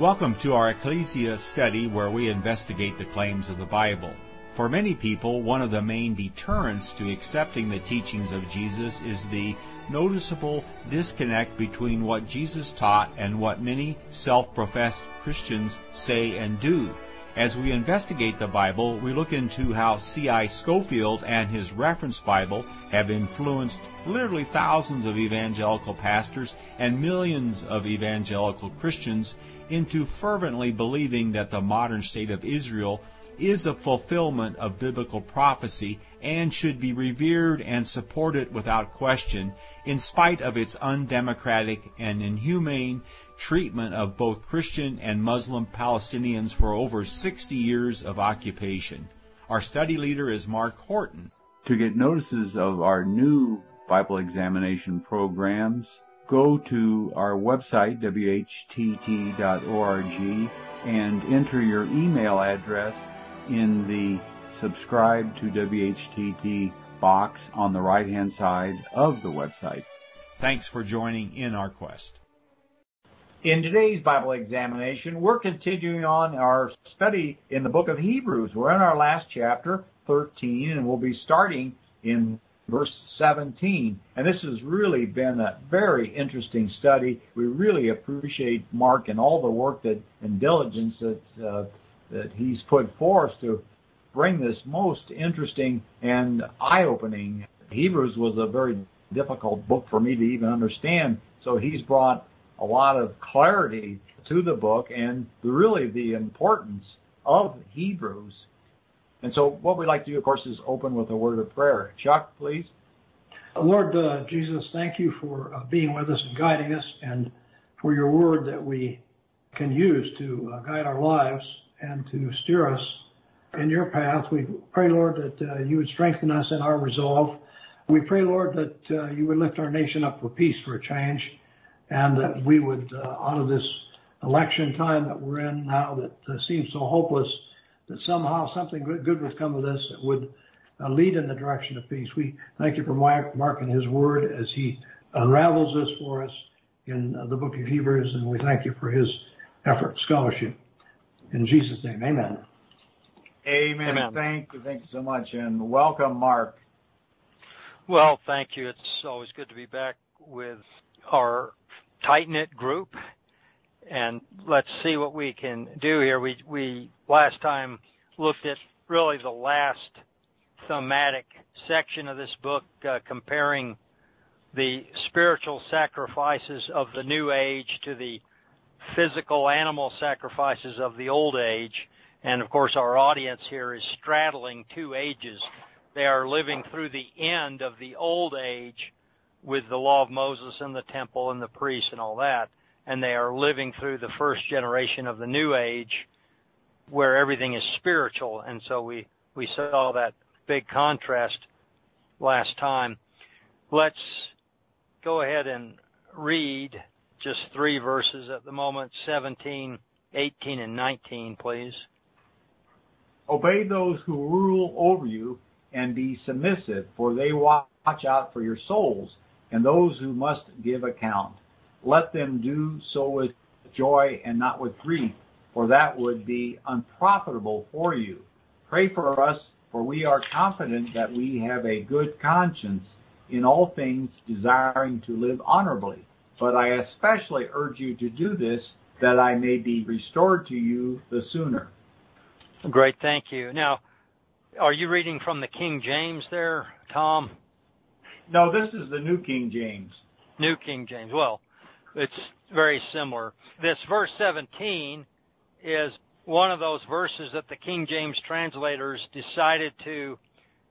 Welcome to our Ecclesia study where we investigate the claims of the Bible. For many people, one of the main deterrents to accepting the teachings of Jesus is the noticeable disconnect between what Jesus taught and what many self-professed Christians say and do. As we investigate the Bible, we look into how C.I. Scofield and his reference Bible have influenced literally thousands of evangelical pastors and millions of evangelical Christians into fervently believing that the modern state of Israel is a fulfillment of biblical prophecy and should be revered and supported without question, in spite of its undemocratic and inhumane treatment of both Christian and Muslim Palestinians for over 60 years of occupation. Our study leader is Mark Horton. To get notices of our new Bible examination programs, go to our website, whtt.org, and enter your email address in the subscribe to WHTT box on the right hand side of the website. Thanks for joining in our quest. In today's Bible examination, we're continuing on our study in the book of Hebrews. We're in our last chapter, 13, and we'll be starting in verse 17. And this has really been a very interesting study. We really appreciate Mark and all the work that and diligence that uh, that he's put forth to bring this most interesting and eye-opening. Hebrews was a very difficult book for me to even understand, so he's brought a lot of clarity to the book and really the importance of Hebrews. And so what we'd like to do, of course, is open with a word of prayer. Chuck, please. Lord uh, Jesus, thank you for uh, being with us and guiding us and for your word that we can use to uh, guide our lives and to steer us in your path. We pray, Lord, that uh, you would strengthen us in our resolve. We pray, Lord, that uh, you would lift our nation up for peace for a change, and that we would, uh, out of this election time that we're in now that seems so hopeless, that somehow something good, good would come of this that would uh, lead in the direction of peace. We thank you for Mark, Mark and his word as he unravels this for us in uh, the book of Hebrews, and we thank you for his effort, scholarship. In Jesus' name, amen. Amen. amen. Thank you. Thank you so much. And welcome, Mark. Well, thank you. It's always good to be back with our tight knit group. And let's see what we can do here. We, we last time looked at really the last thematic section of this book, uh, comparing the spiritual sacrifices of the new age to the physical animal sacrifices of the old age. And of course, our audience here is straddling two ages. They are living through the end of the old age with the law of Moses and the temple and the priests and all that. And they are living through the first generation of the new age where everything is spiritual. And so we, we saw that big contrast last time. Let's go ahead and read just three verses at the moment, 17, 18, and 19, please. Obey those who rule over you and be submissive, for they watch out for your souls and those who must give account. Let them do so with joy and not with grief, for that would be unprofitable for you. Pray for us, for we are confident that we have a good conscience in all things, desiring to live honorably but I especially urge you to do this that I may be restored to you the sooner. Great, thank you. Now, are you reading from the King James there, Tom? No, this is the New King James. New King James. Well, it's very similar. This verse 17 is one of those verses that the King James translators decided to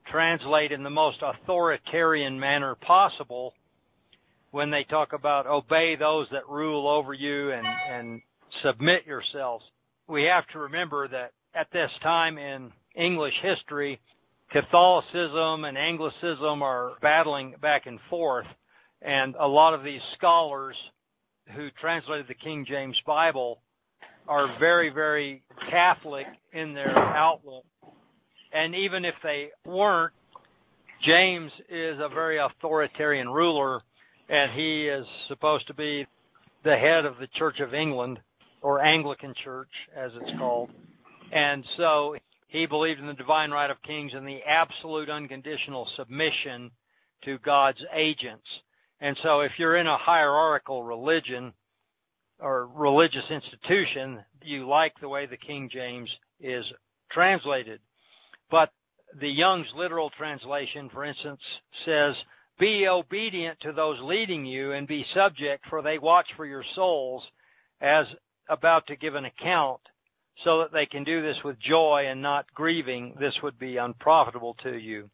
translate in the most authoritarian manner possible when they talk about obey those that rule over you and, and submit yourselves. We have to remember that at this time in English history, Catholicism and Anglicism are battling back and forth, and a lot of these scholars who translated the King James Bible are very, very Catholic in their outlook. And even if they weren't, James is a very authoritarian ruler and he is supposed to be the head of the Church of England. or Anglican church, as it's called. And so he believed in the divine right of kings and the absolute unconditional submission to God's agents. And so if you're in a hierarchical religion or religious institution, you like the way the King James is translated. But the Young's literal translation, for instance, says, be obedient to those leading you and be subject, for they watch for your souls as about to give an account, so that they can do this with joy and not grieving. This would be unprofitable to you.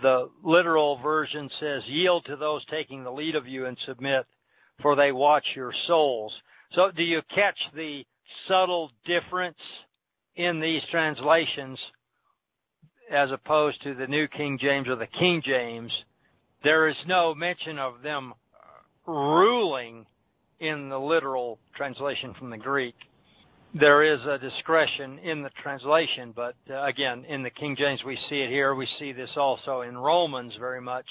The literal version says, yield to those taking the lead of you and submit, for they watch your souls. So do you catch the subtle difference in these translations as opposed to the New King James or the King James? There is no mention of them ruling in the literal translation from the Greek. There is a discretion in the translation, but uh, again, in the King James we see it here. We see this also in Romans very much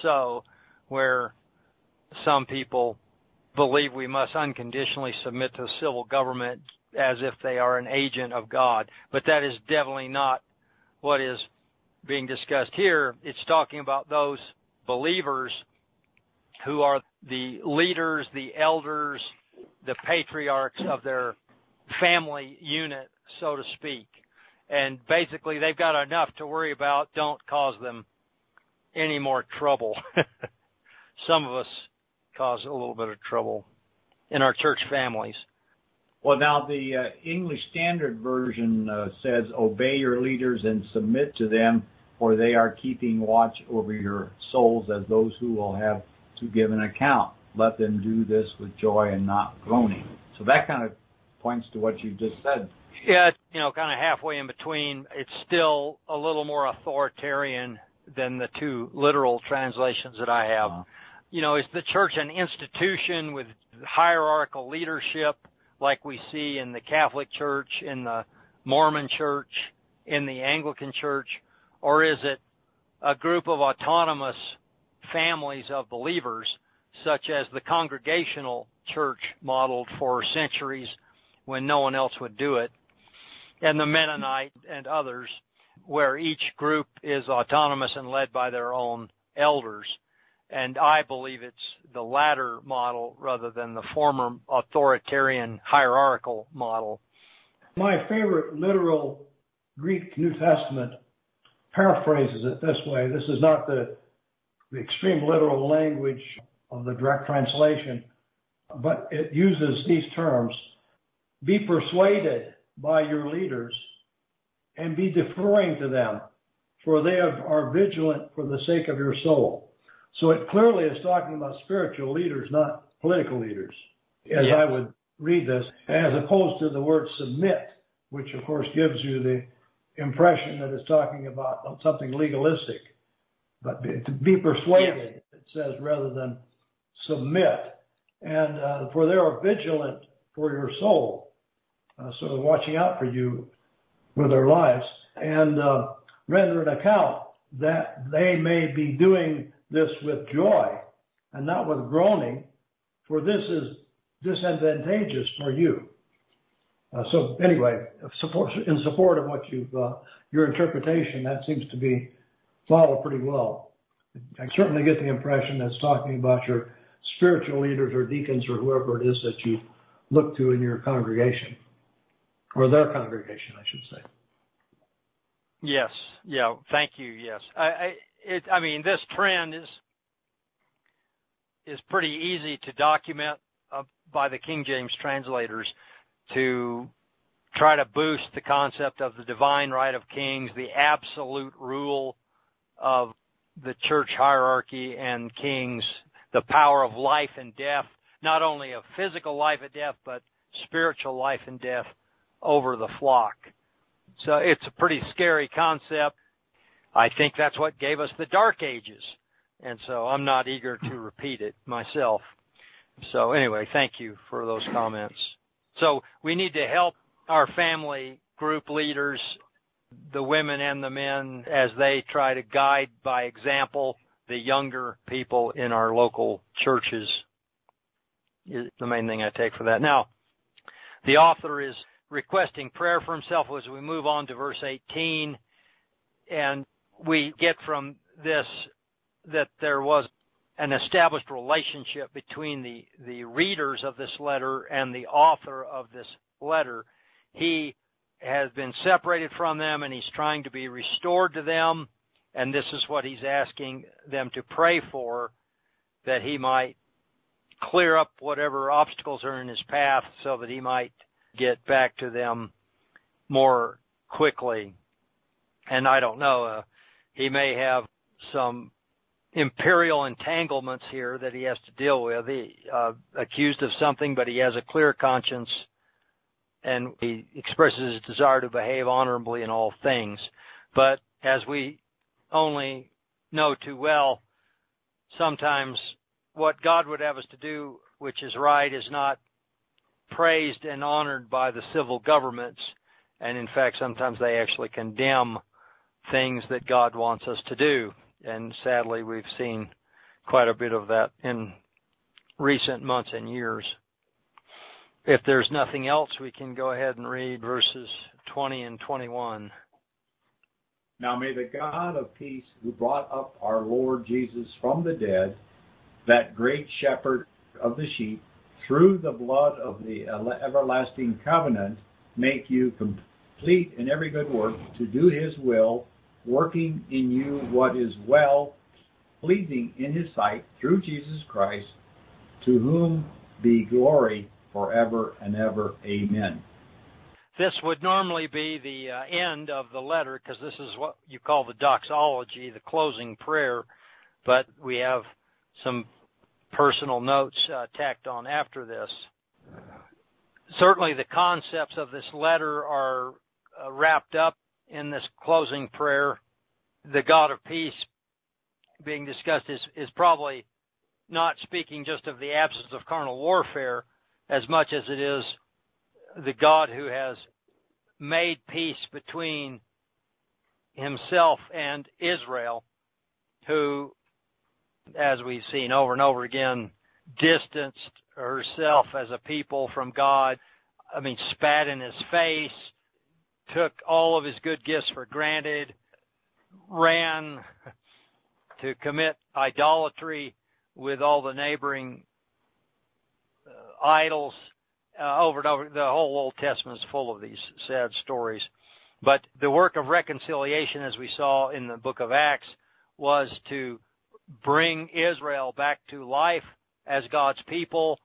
so, where some people believe we must unconditionally submit to civil government as if they are an agent of God. But that is definitely not what is being discussed here. It's talking about those believers who are the leaders, the elders, the patriarchs of their family unit, so to speak. And basically they've got enough to worry about. Don't cause them any more trouble. Some of us cause a little bit of trouble in our church families. Well, now the uh, English Standard Version uh, says, "Obey your leaders and submit to them, for they are keeping watch over your souls as those who will have to give an account. Let them do this with joy and not groaning." So that kind of points to what you just said. Yeah, you know, kind of halfway in between. It's still a little more authoritarian than the two literal translations that I have. Uh-huh. You know, is the church an institution with hierarchical leadership like we see in the Catholic Church, in the Mormon Church, in the Anglican Church, or is it a group of autonomous families of believers such as the congregational church modeled for centuries when no one else would do it, and the Mennonite and others, where each group is autonomous and led by their own elders. And I believe it's the latter model rather than the former authoritarian hierarchical model. My favorite literal Greek New Testament paraphrases it this way. This is not the, the extreme literal language of the direct translation, but it uses these terms. Be persuaded by your leaders and be deferring to them, for they are vigilant for the sake of your soul. So it clearly is talking about spiritual leaders, not political leaders, as I would read this, as opposed to the word submit, which of course gives you the impression that it's talking about something legalistic. But to be persuaded, it says, rather than submit. And uh, for they are vigilant for your soul, sort of watching out for you with their lives, and uh, render an account that they may be doing this with joy and not with groaning, for this is disadvantageous for you. Uh, so anyway, support, in support of what you've, uh, your interpretation, that seems to be followed pretty well. I certainly get the impression that's talking about your spiritual leaders or deacons or whoever it is that you look to in your congregation, or their congregation, I should say. Yes. Yeah. Thank you. Yes. I, I, it, I mean, this trend is is pretty easy to document uh, by the King James translators to try to boost the concept of the divine right of kings, the absolute rule of the church hierarchy and kings, the power of life and death, not only of physical life and death, but spiritual life and death over the flock. So it's a pretty scary concept. I think that's what gave us the dark ages. And so I'm not eager to repeat it myself. So anyway, thank you for those comments. So we need to help our family group leaders, the women and the men, as they try to guide by example the younger people in our local churches. Is the main thing I take for that. Now, The author is requesting prayer for himself as we move on to verse 18. And we get from this that there was an established relationship between the, the readers of this letter and the author of this letter. He has been separated from them and he's trying to be restored to them. And this is what he's asking them to pray for, that he might clear up whatever obstacles are in his path so that he might get back to them more quickly. And I don't know, uh, he may have some imperial entanglements here that he has to deal with. He uh, accused of something, but he has a clear conscience, and he expresses his desire to behave honorably in all things. But as we only know too well, sometimes what God would have us to do, which is right, is not praised and honored by the civil governments. And in fact, sometimes they actually condemn things that God wants us to do. And sadly, we've seen quite a bit of that in recent months and years. If there's nothing else, we can go ahead and read verses 20 and 21. Now may the God of peace who brought up our Lord Jesus from the dead, that great shepherd of the sheep, through the blood of the everlasting covenant, make you complete in every good work to do his will, working in you what is well pleasing in his sight through Jesus Christ, to whom be glory forever and ever. Amen. This would normally be the uh, end of the letter because this is what you call the doxology, the closing prayer, but we have some personal notes uh, tacked on after this. Certainly the concepts of this letter are uh, wrapped up in this closing prayer. The God of peace being discussed is, is probably not speaking just of the absence of carnal warfare as much as it is the God who has made peace between himself and Israel, who as we've seen over and over again, distanced herself as a people from God. I mean, spat in his face, took all of his good gifts for granted, ran to commit idolatry with all the neighboring uh, idols uh, over and over. The whole Old Testament is full of these sad stories. But the work of reconciliation, as we saw in the book of Acts, was to bring Israel back to life as God's people,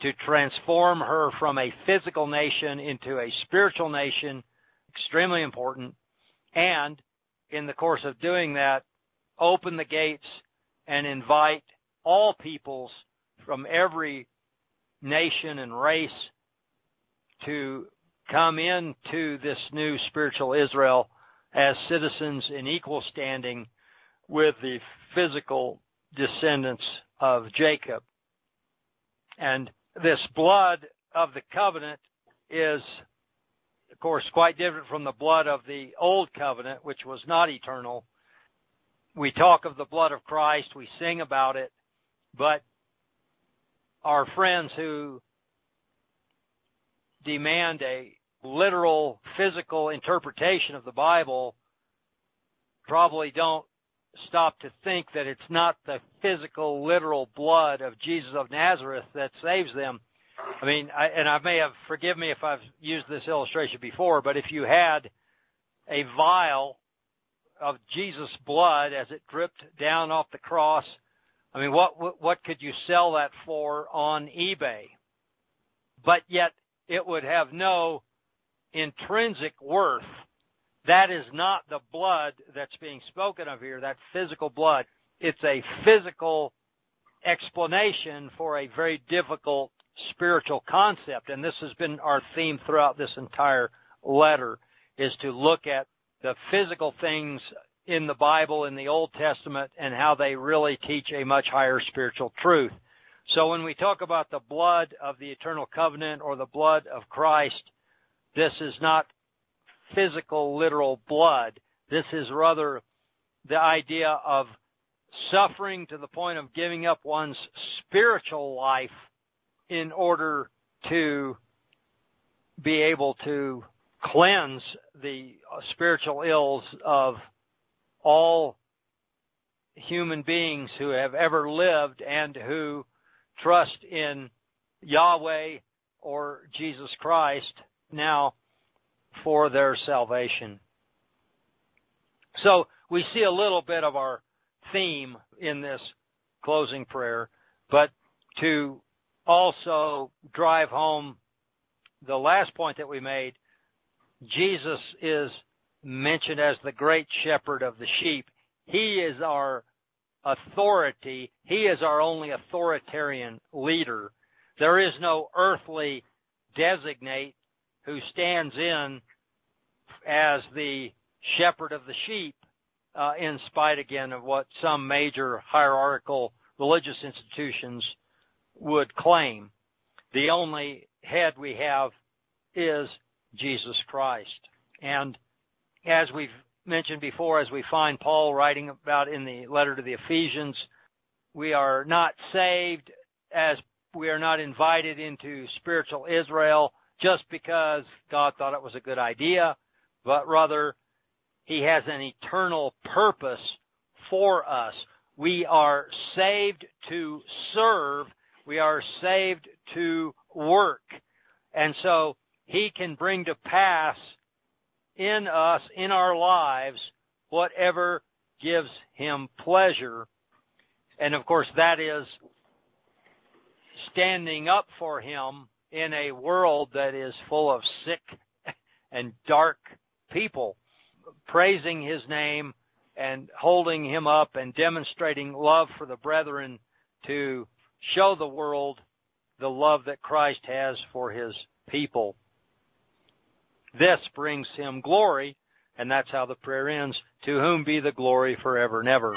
to transform her from a physical nation into a spiritual nation, extremely important, and in the course of doing that, open the gates and invite all peoples from every nation and race to come into this new spiritual Israel as citizens in equal standing with the physical descendants of Jacob. And this blood of the covenant is, of course, quite different from the blood of the old covenant, which was not eternal. We talk of the blood of Christ, we sing about it, but our friends who demand a literal physical interpretation of the Bible probably don't stop to think that it's not the physical, literal blood of Jesus of Nazareth that saves them. I mean, I, and I may have, forgive me if I've used this illustration before, but if you had a vial of Jesus' blood as it dripped down off the cross, I mean, what, what, what could you sell that for on eBay? But yet it would have no intrinsic worth that is not the blood that's being spoken of here, that physical blood. It's a physical explanation for a very difficult spiritual concept. And this has been our theme throughout this entire letter is to look at the physical things in the Bible in the Old Testament and how they really teach a much higher spiritual truth. So when we talk about the blood of the eternal covenant or the blood of Christ, this is not physical, literal blood. This is rather the idea of suffering to the point of giving up one's spiritual life in order to be able to cleanse the spiritual ills of all human beings who have ever lived and who trust in Yahweh or Jesus Christ now for their salvation. So we see a little bit of our theme in this closing prayer, but to also drive home the last point that we made, Jesus is mentioned as the great shepherd of the sheep. He is our authority. He is our only authoritarian leader. There is no earthly designate who stands in as the shepherd of the sheep, uh, in spite again of what some major hierarchical religious institutions would claim. The only head we have is Jesus Christ. And as we've mentioned before, as we find Paul writing about in the letter to the Ephesians, we are not saved as we are not invited into spiritual Israel just because God thought it was a good idea, but rather He has an eternal purpose for us. We are saved to serve. We are saved to work. And so He can bring to pass in us, in our lives, whatever gives Him pleasure. And of course that is standing up for Him in a world that is full of sick and dark people, praising His name and holding Him up and demonstrating love for the brethren to show the world the love that Christ has for His people. This brings him glory, and that's how the prayer ends. To whom be the glory forever and ever.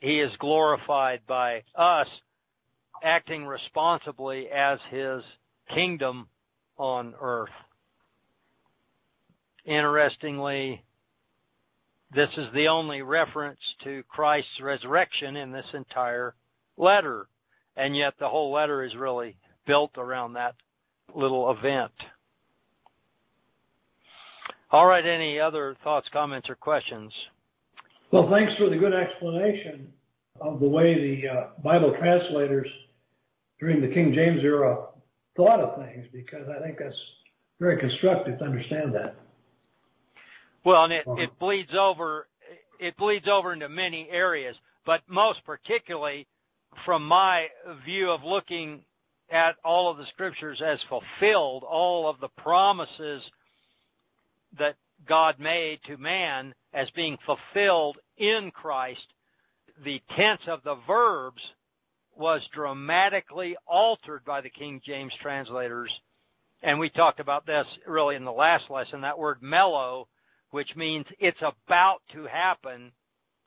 He is glorified by us acting responsibly as his kingdom on earth. Interestingly, this is the only reference to Christ's resurrection in this entire letter. And yet the whole letter is really built around that little event. All right, any other thoughts, comments, or questions? Well, thanks for the good explanation of the way the uh, Bible translators during the King James era thought of things, because I think that's very constructive to understand that. Well, and it, it uh-huh. bleeds over, it bleeds over into many areas, but most particularly from my view of looking at all of the scriptures as fulfilled, all of the promises that God made to man as being fulfilled in Christ, the tense of the verbs was dramatically altered by the King James translators. And we talked about this really in the last lesson, that word mello, which means it's about to happen.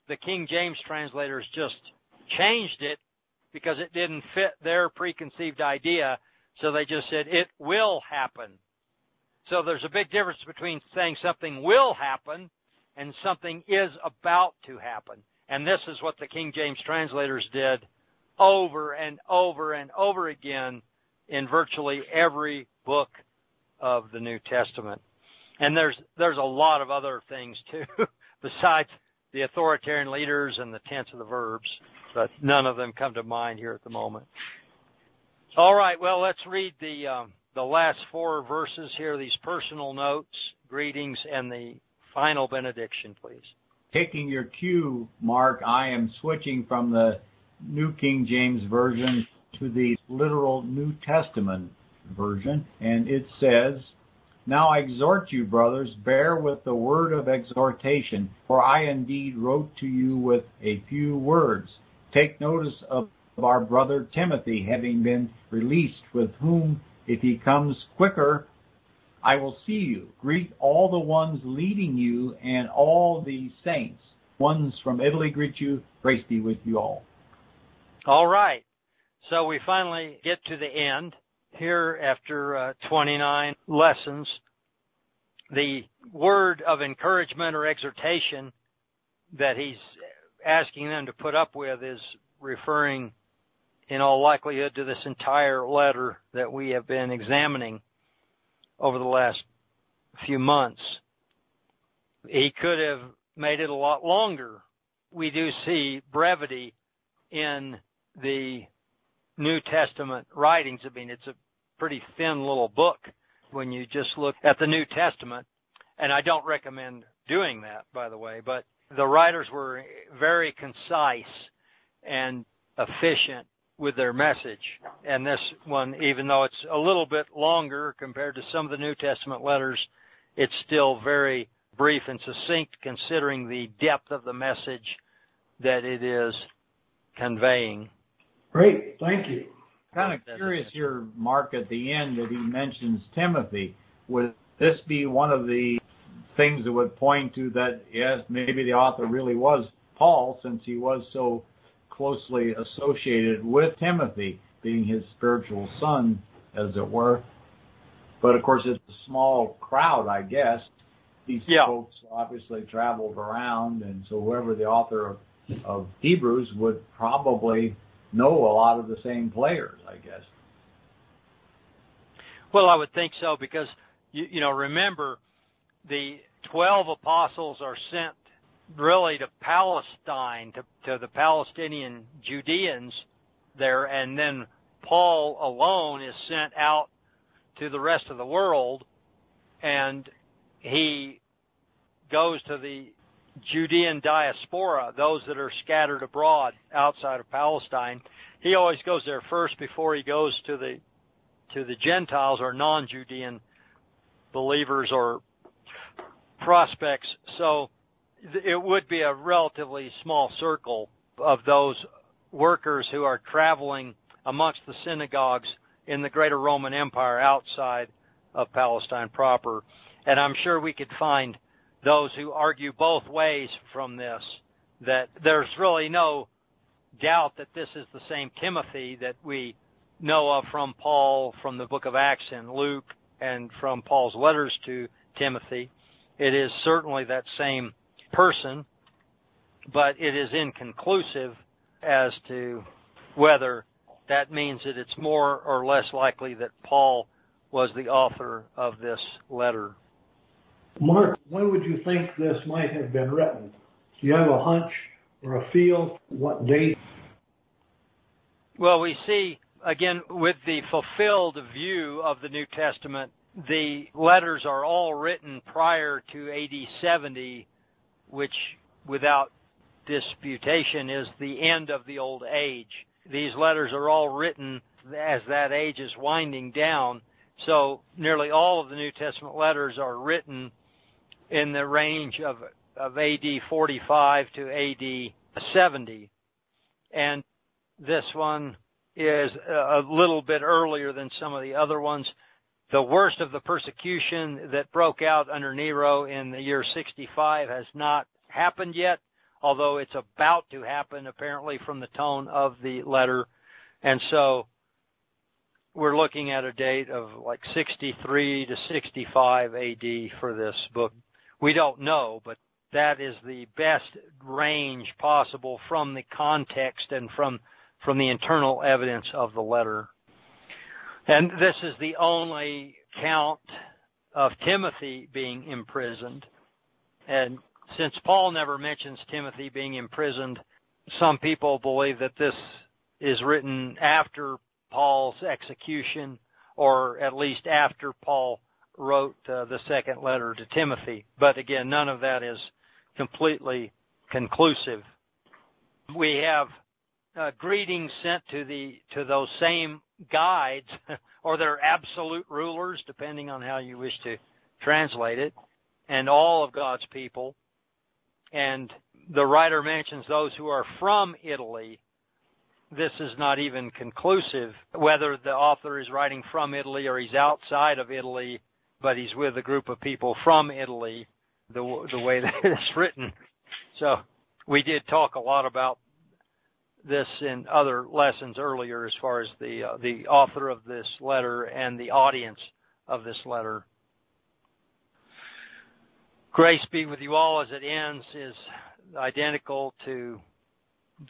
The King James translators just changed it because it didn't fit their preconceived idea. So they just said it will happen. So there's a big difference between saying something will happen and something is about to happen. And this is what the King James translators did over and over and over again in virtually every book of the New Testament. And there's there's a lot of other things too besides the authoritarian leaders and the tense of the verbs, but none of them come to mind here at the moment. All right, well let's read the um, the last four verses here, these personal notes, greetings, and the final benediction, please. Taking your cue, Mark, I am switching from the New King James Version to the literal New Testament version, and it says, Now I exhort you, brothers, bear with the word of exhortation, for I indeed wrote to you with a few words. Take notice of our brother Timothy, having been released, with whom if he comes quicker, I will see you. Greet all the ones leading you and all the saints. Ones from Italy greet you. Grace be with you all. All right. So we finally get to the end here after uh, 29 lessons. The word of encouragement or exhortation that he's asking them to put up with is referring in all likelihood to this entire letter that we have been examining. over the last few months. He could have made it a lot longer. We do see brevity in the New Testament writings. I mean, it's a pretty thin little book when you just look at the New Testament. And I don't recommend doing that, by the way, but the writers were very concise and efficient with their message. And this one, even though it's a little bit longer compared to some of the New Testament letters, it's still very brief and succinct considering the depth of the message that it is conveying. Great, thank you. Kind of curious here, Mark, at the end that he mentions Timothy. Would this be one of the things that would point to that, yes, maybe the author really was Paul since he was so closely associated with Timothy, being his spiritual son, as it were. But of course, it's a small crowd, I guess. These yeah. folks obviously traveled around, and so whoever the author of, of Hebrews would probably know a lot of the same players, I guess. Well, I would think so because you, you know remember the twelve apostles are sent really to Palestine, to, to the Palestinian Judeans there, and then Paul alone is sent out to the rest of the world, and he goes to the Judean diaspora, those that are scattered abroad outside of Palestine. He always goes there first before he goes to the to the Gentiles or non-Judean believers or prospects. So it would be a relatively small circle of those workers who are traveling amongst the synagogues in the greater Roman Empire outside of Palestine proper. And I'm sure we could find those who argue both ways from this, that there's really no doubt that this is the same Timothy that we know of from Paul, from the book of Acts and Luke, and from Paul's letters to Timothy. It is certainly that same person, but it is inconclusive as to whether that means that it's more or less likely that Paul was the author of this letter. Mark, when would you think this might have been written? Do you have a hunch or a feel what date? Well, we see again with the fulfilled view of the New Testament, the letters are all written prior to AD 70 which without disputation is the end of the old age. These letters are all written as that age is winding down. So nearly all of the New Testament letters are written in the range of, of AD 45 to AD 70. And this one is a little bit earlier than some of the other ones the worst of the persecution that broke out under Nero in the year 65 has not happened yet, although it's about to happen apparently from the tone of the letter. And so we're looking at a date of like 63 to 65 AD for this book. We don't know, but that is the best range possible from the context and from from the internal evidence of the letter. And this is the only count of Timothy being imprisoned. And since Paul never mentions Timothy being imprisoned, some people believe that this is written after Paul's execution or at least after Paul wrote uh, the second letter to Timothy. But again, none of that is completely conclusive. We have uh, greetings sent to the to those same guides or their absolute rulers, depending on how you wish to translate it, and all of God's people. And the writer mentions those who are from Italy. This is not even conclusive whether the author is writing from Italy or he's outside of Italy, but he's with a group of people from Italy, the, the way that it's written. So we did talk a lot about this in other lessons earlier as far as the uh, the author of this letter and the audience of this letter. Grace be with you all as it ends is identical to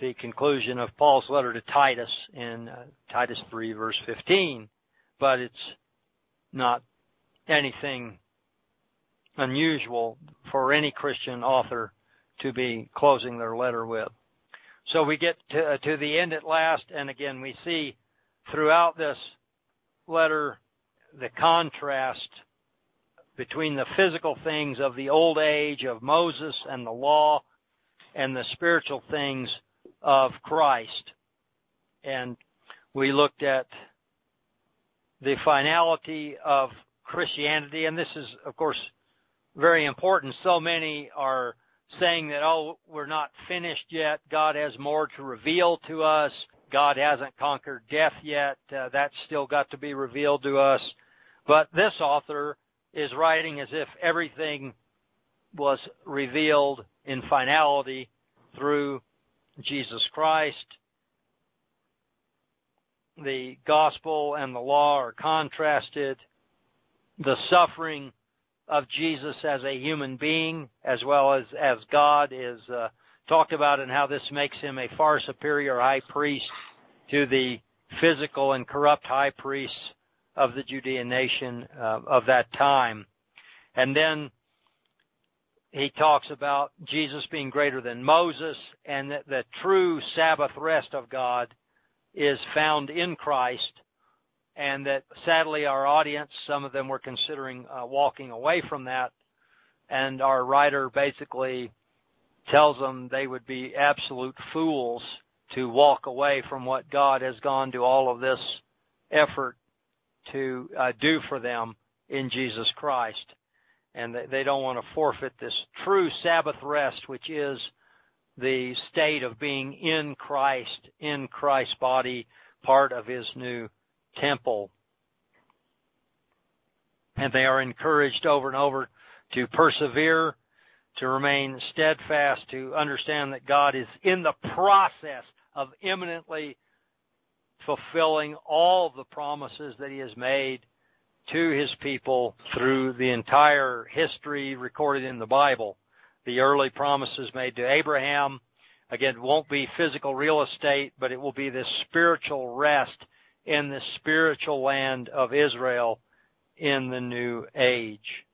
the conclusion of Paul's letter to Titus in uh, Titus 3 verse 15, but it's not anything unusual for any Christian author to be closing their letter with. So we get to, uh, to the end at last, and again, we see throughout this letter the contrast between the physical things of the old age of Moses and the law and the spiritual things of Christ. And we looked at the finality of Christianity, and this is, of course, very important. So many are saying that, oh, we're not finished yet. God has more to reveal to us. God hasn't conquered death yet. Uh, that's still got to be revealed to us. But this author is writing as if everything was revealed in finality through Jesus Christ. The gospel and the law are contrasted. The suffering of Jesus as a human being as well as as God is uh, talked about and how this makes him a far superior high priest to the physical and corrupt high priests of the Judean nation uh, of that time. And then he talks about Jesus being greater than Moses and that the true Sabbath rest of God is found in Christ and that sadly our audience, some of them were considering uh, walking away from that, and our writer basically tells them they would be absolute fools to walk away from what God has gone to all of this effort to uh, do for them in Jesus Christ. And they don't want to forfeit this true Sabbath rest, which is the state of being in Christ, in Christ's body, part of His new temple. And they are encouraged over and over to persevere, to remain steadfast, to understand that God is in the process of imminently fulfilling all the promises that He has made to His people through the entire history recorded in the Bible. The early promises made to Abraham, again, won't be physical real estate, but it will be this spiritual rest in the spiritual land of Israel in the new age.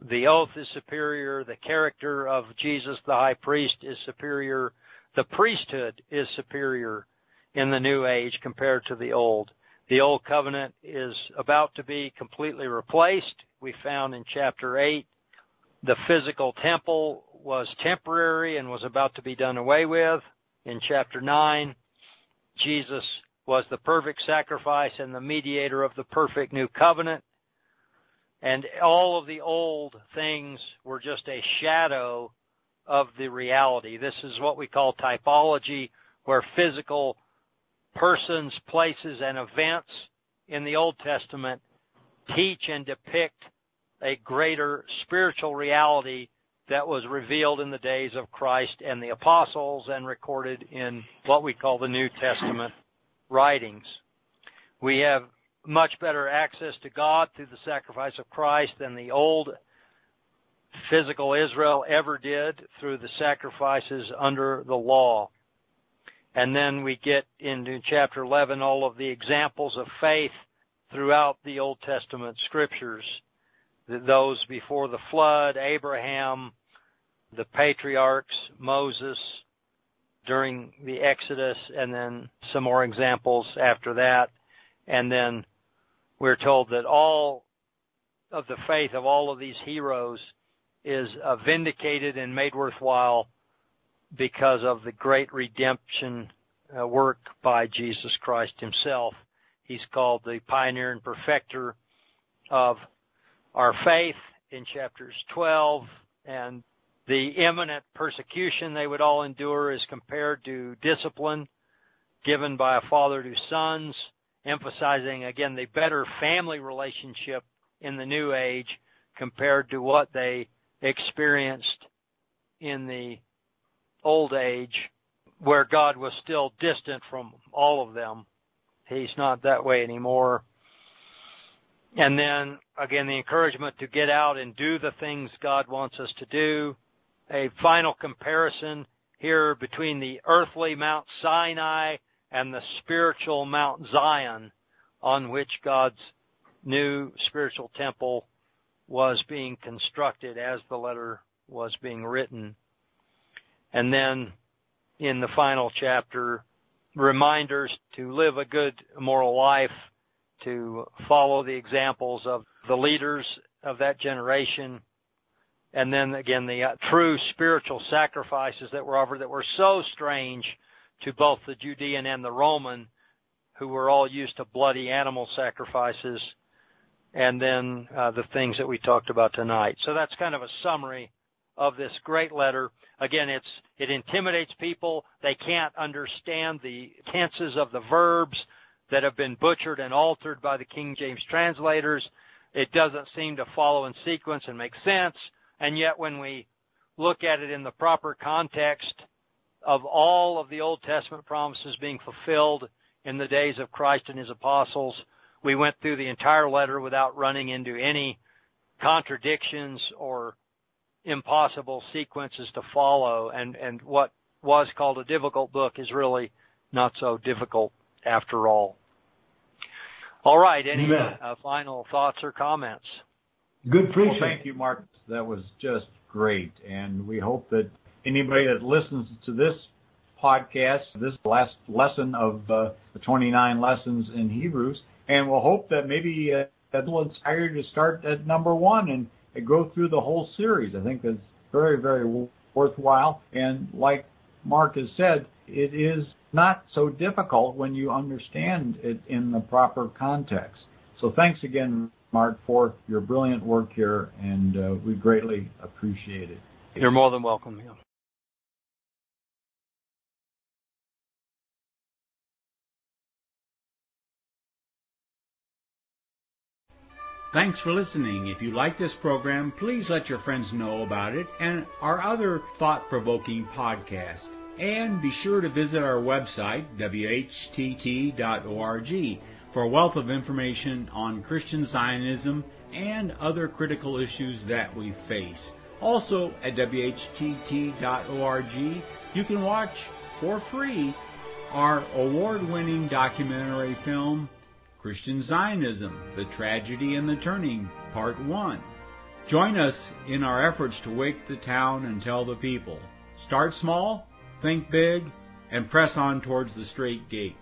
The oath is superior. The character of Jesus, the high priest, is superior. The priesthood is superior in the new age compared to the old. The old covenant is about to be completely replaced. We found in chapter 8 the physical temple was temporary and was about to be done away with. In chapter 9, Jesus was the perfect sacrifice and the mediator of the perfect new covenant. And all of the old things were just a shadow of the reality. This is what we call typology, where physical persons, places, and events in the Old Testament teach and depict a greater spiritual reality that was revealed in the days of Christ and the apostles and recorded in what we call the New Testament writings. We have much better access to God through the sacrifice of Christ than the old physical Israel ever did through the sacrifices under the law. And then we get into chapter 11 all of the examples of faith throughout the Old Testament scriptures. Those before the flood, Abraham, the patriarchs, Moses, during the Exodus, and then some more examples after that. And then we're told that all of the faith of all of these heroes is uh, vindicated and made worthwhile because of the great redemption uh, work by Jesus Christ himself. He's called the pioneer and perfecter of our faith in chapters 12 and the imminent persecution they would all endure is compared to discipline given by a father to sons, emphasizing again the better family relationship in the new age compared to what they experienced in the old age where God was still distant from all of them. He's not that way anymore. And then again, the encouragement to get out and do the things God wants us to do a final comparison here between the earthly Mount Sinai and the spiritual Mount Zion on which God's new spiritual temple was being constructed as the letter was being written. And then in the final chapter, reminders to live a good moral life, to follow the examples of the leaders of that generation, and then again the uh, true spiritual sacrifices that were offered that were so strange to both the Judean and the Roman, who were all used to bloody animal sacrifices, and then uh, the things that we talked about tonight. So that's kind of a summary of this great letter. Again, it's it intimidates people. They can't understand the tenses of the verbs that have been butchered and altered by the King James translators. It doesn't seem to follow in sequence and make sense. And yet when we look at it in the proper context of all of the Old Testament promises being fulfilled in the days of Christ and his apostles, we went through the entire letter without running into any contradictions or impossible sequences to follow and, and what was called a difficult book is really not so difficult after all. All right, any uh, final thoughts or comments? Good preaching. Well, thank you, Mark. That was just great. And we hope that anybody that listens to this podcast, this last lesson of uh, the 29 lessons in Hebrews, and we'll hope that maybe uh, that will inspire you to start at number one and, and go through the whole series. I think that's very, very worthwhile. And like Mark has said, it is not so difficult when you understand it in the proper context. So thanks again, Mark, for your brilliant work here, and uh, we greatly appreciate it. You're more than welcome. Yeah. Thanks for listening. If you like this program, please let your friends know about it and our other thought provoking podcast. And be sure to visit our website, whtt.org, for a wealth of information on Christian Zionism and other critical issues that we face. Also, at whtt.org, you can watch for free our award winning documentary film, Christian Zionism The Tragedy and the Turning, Part 1. Join us in our efforts to wake the town and tell the people. Start small, think big, and press on towards the strait gate.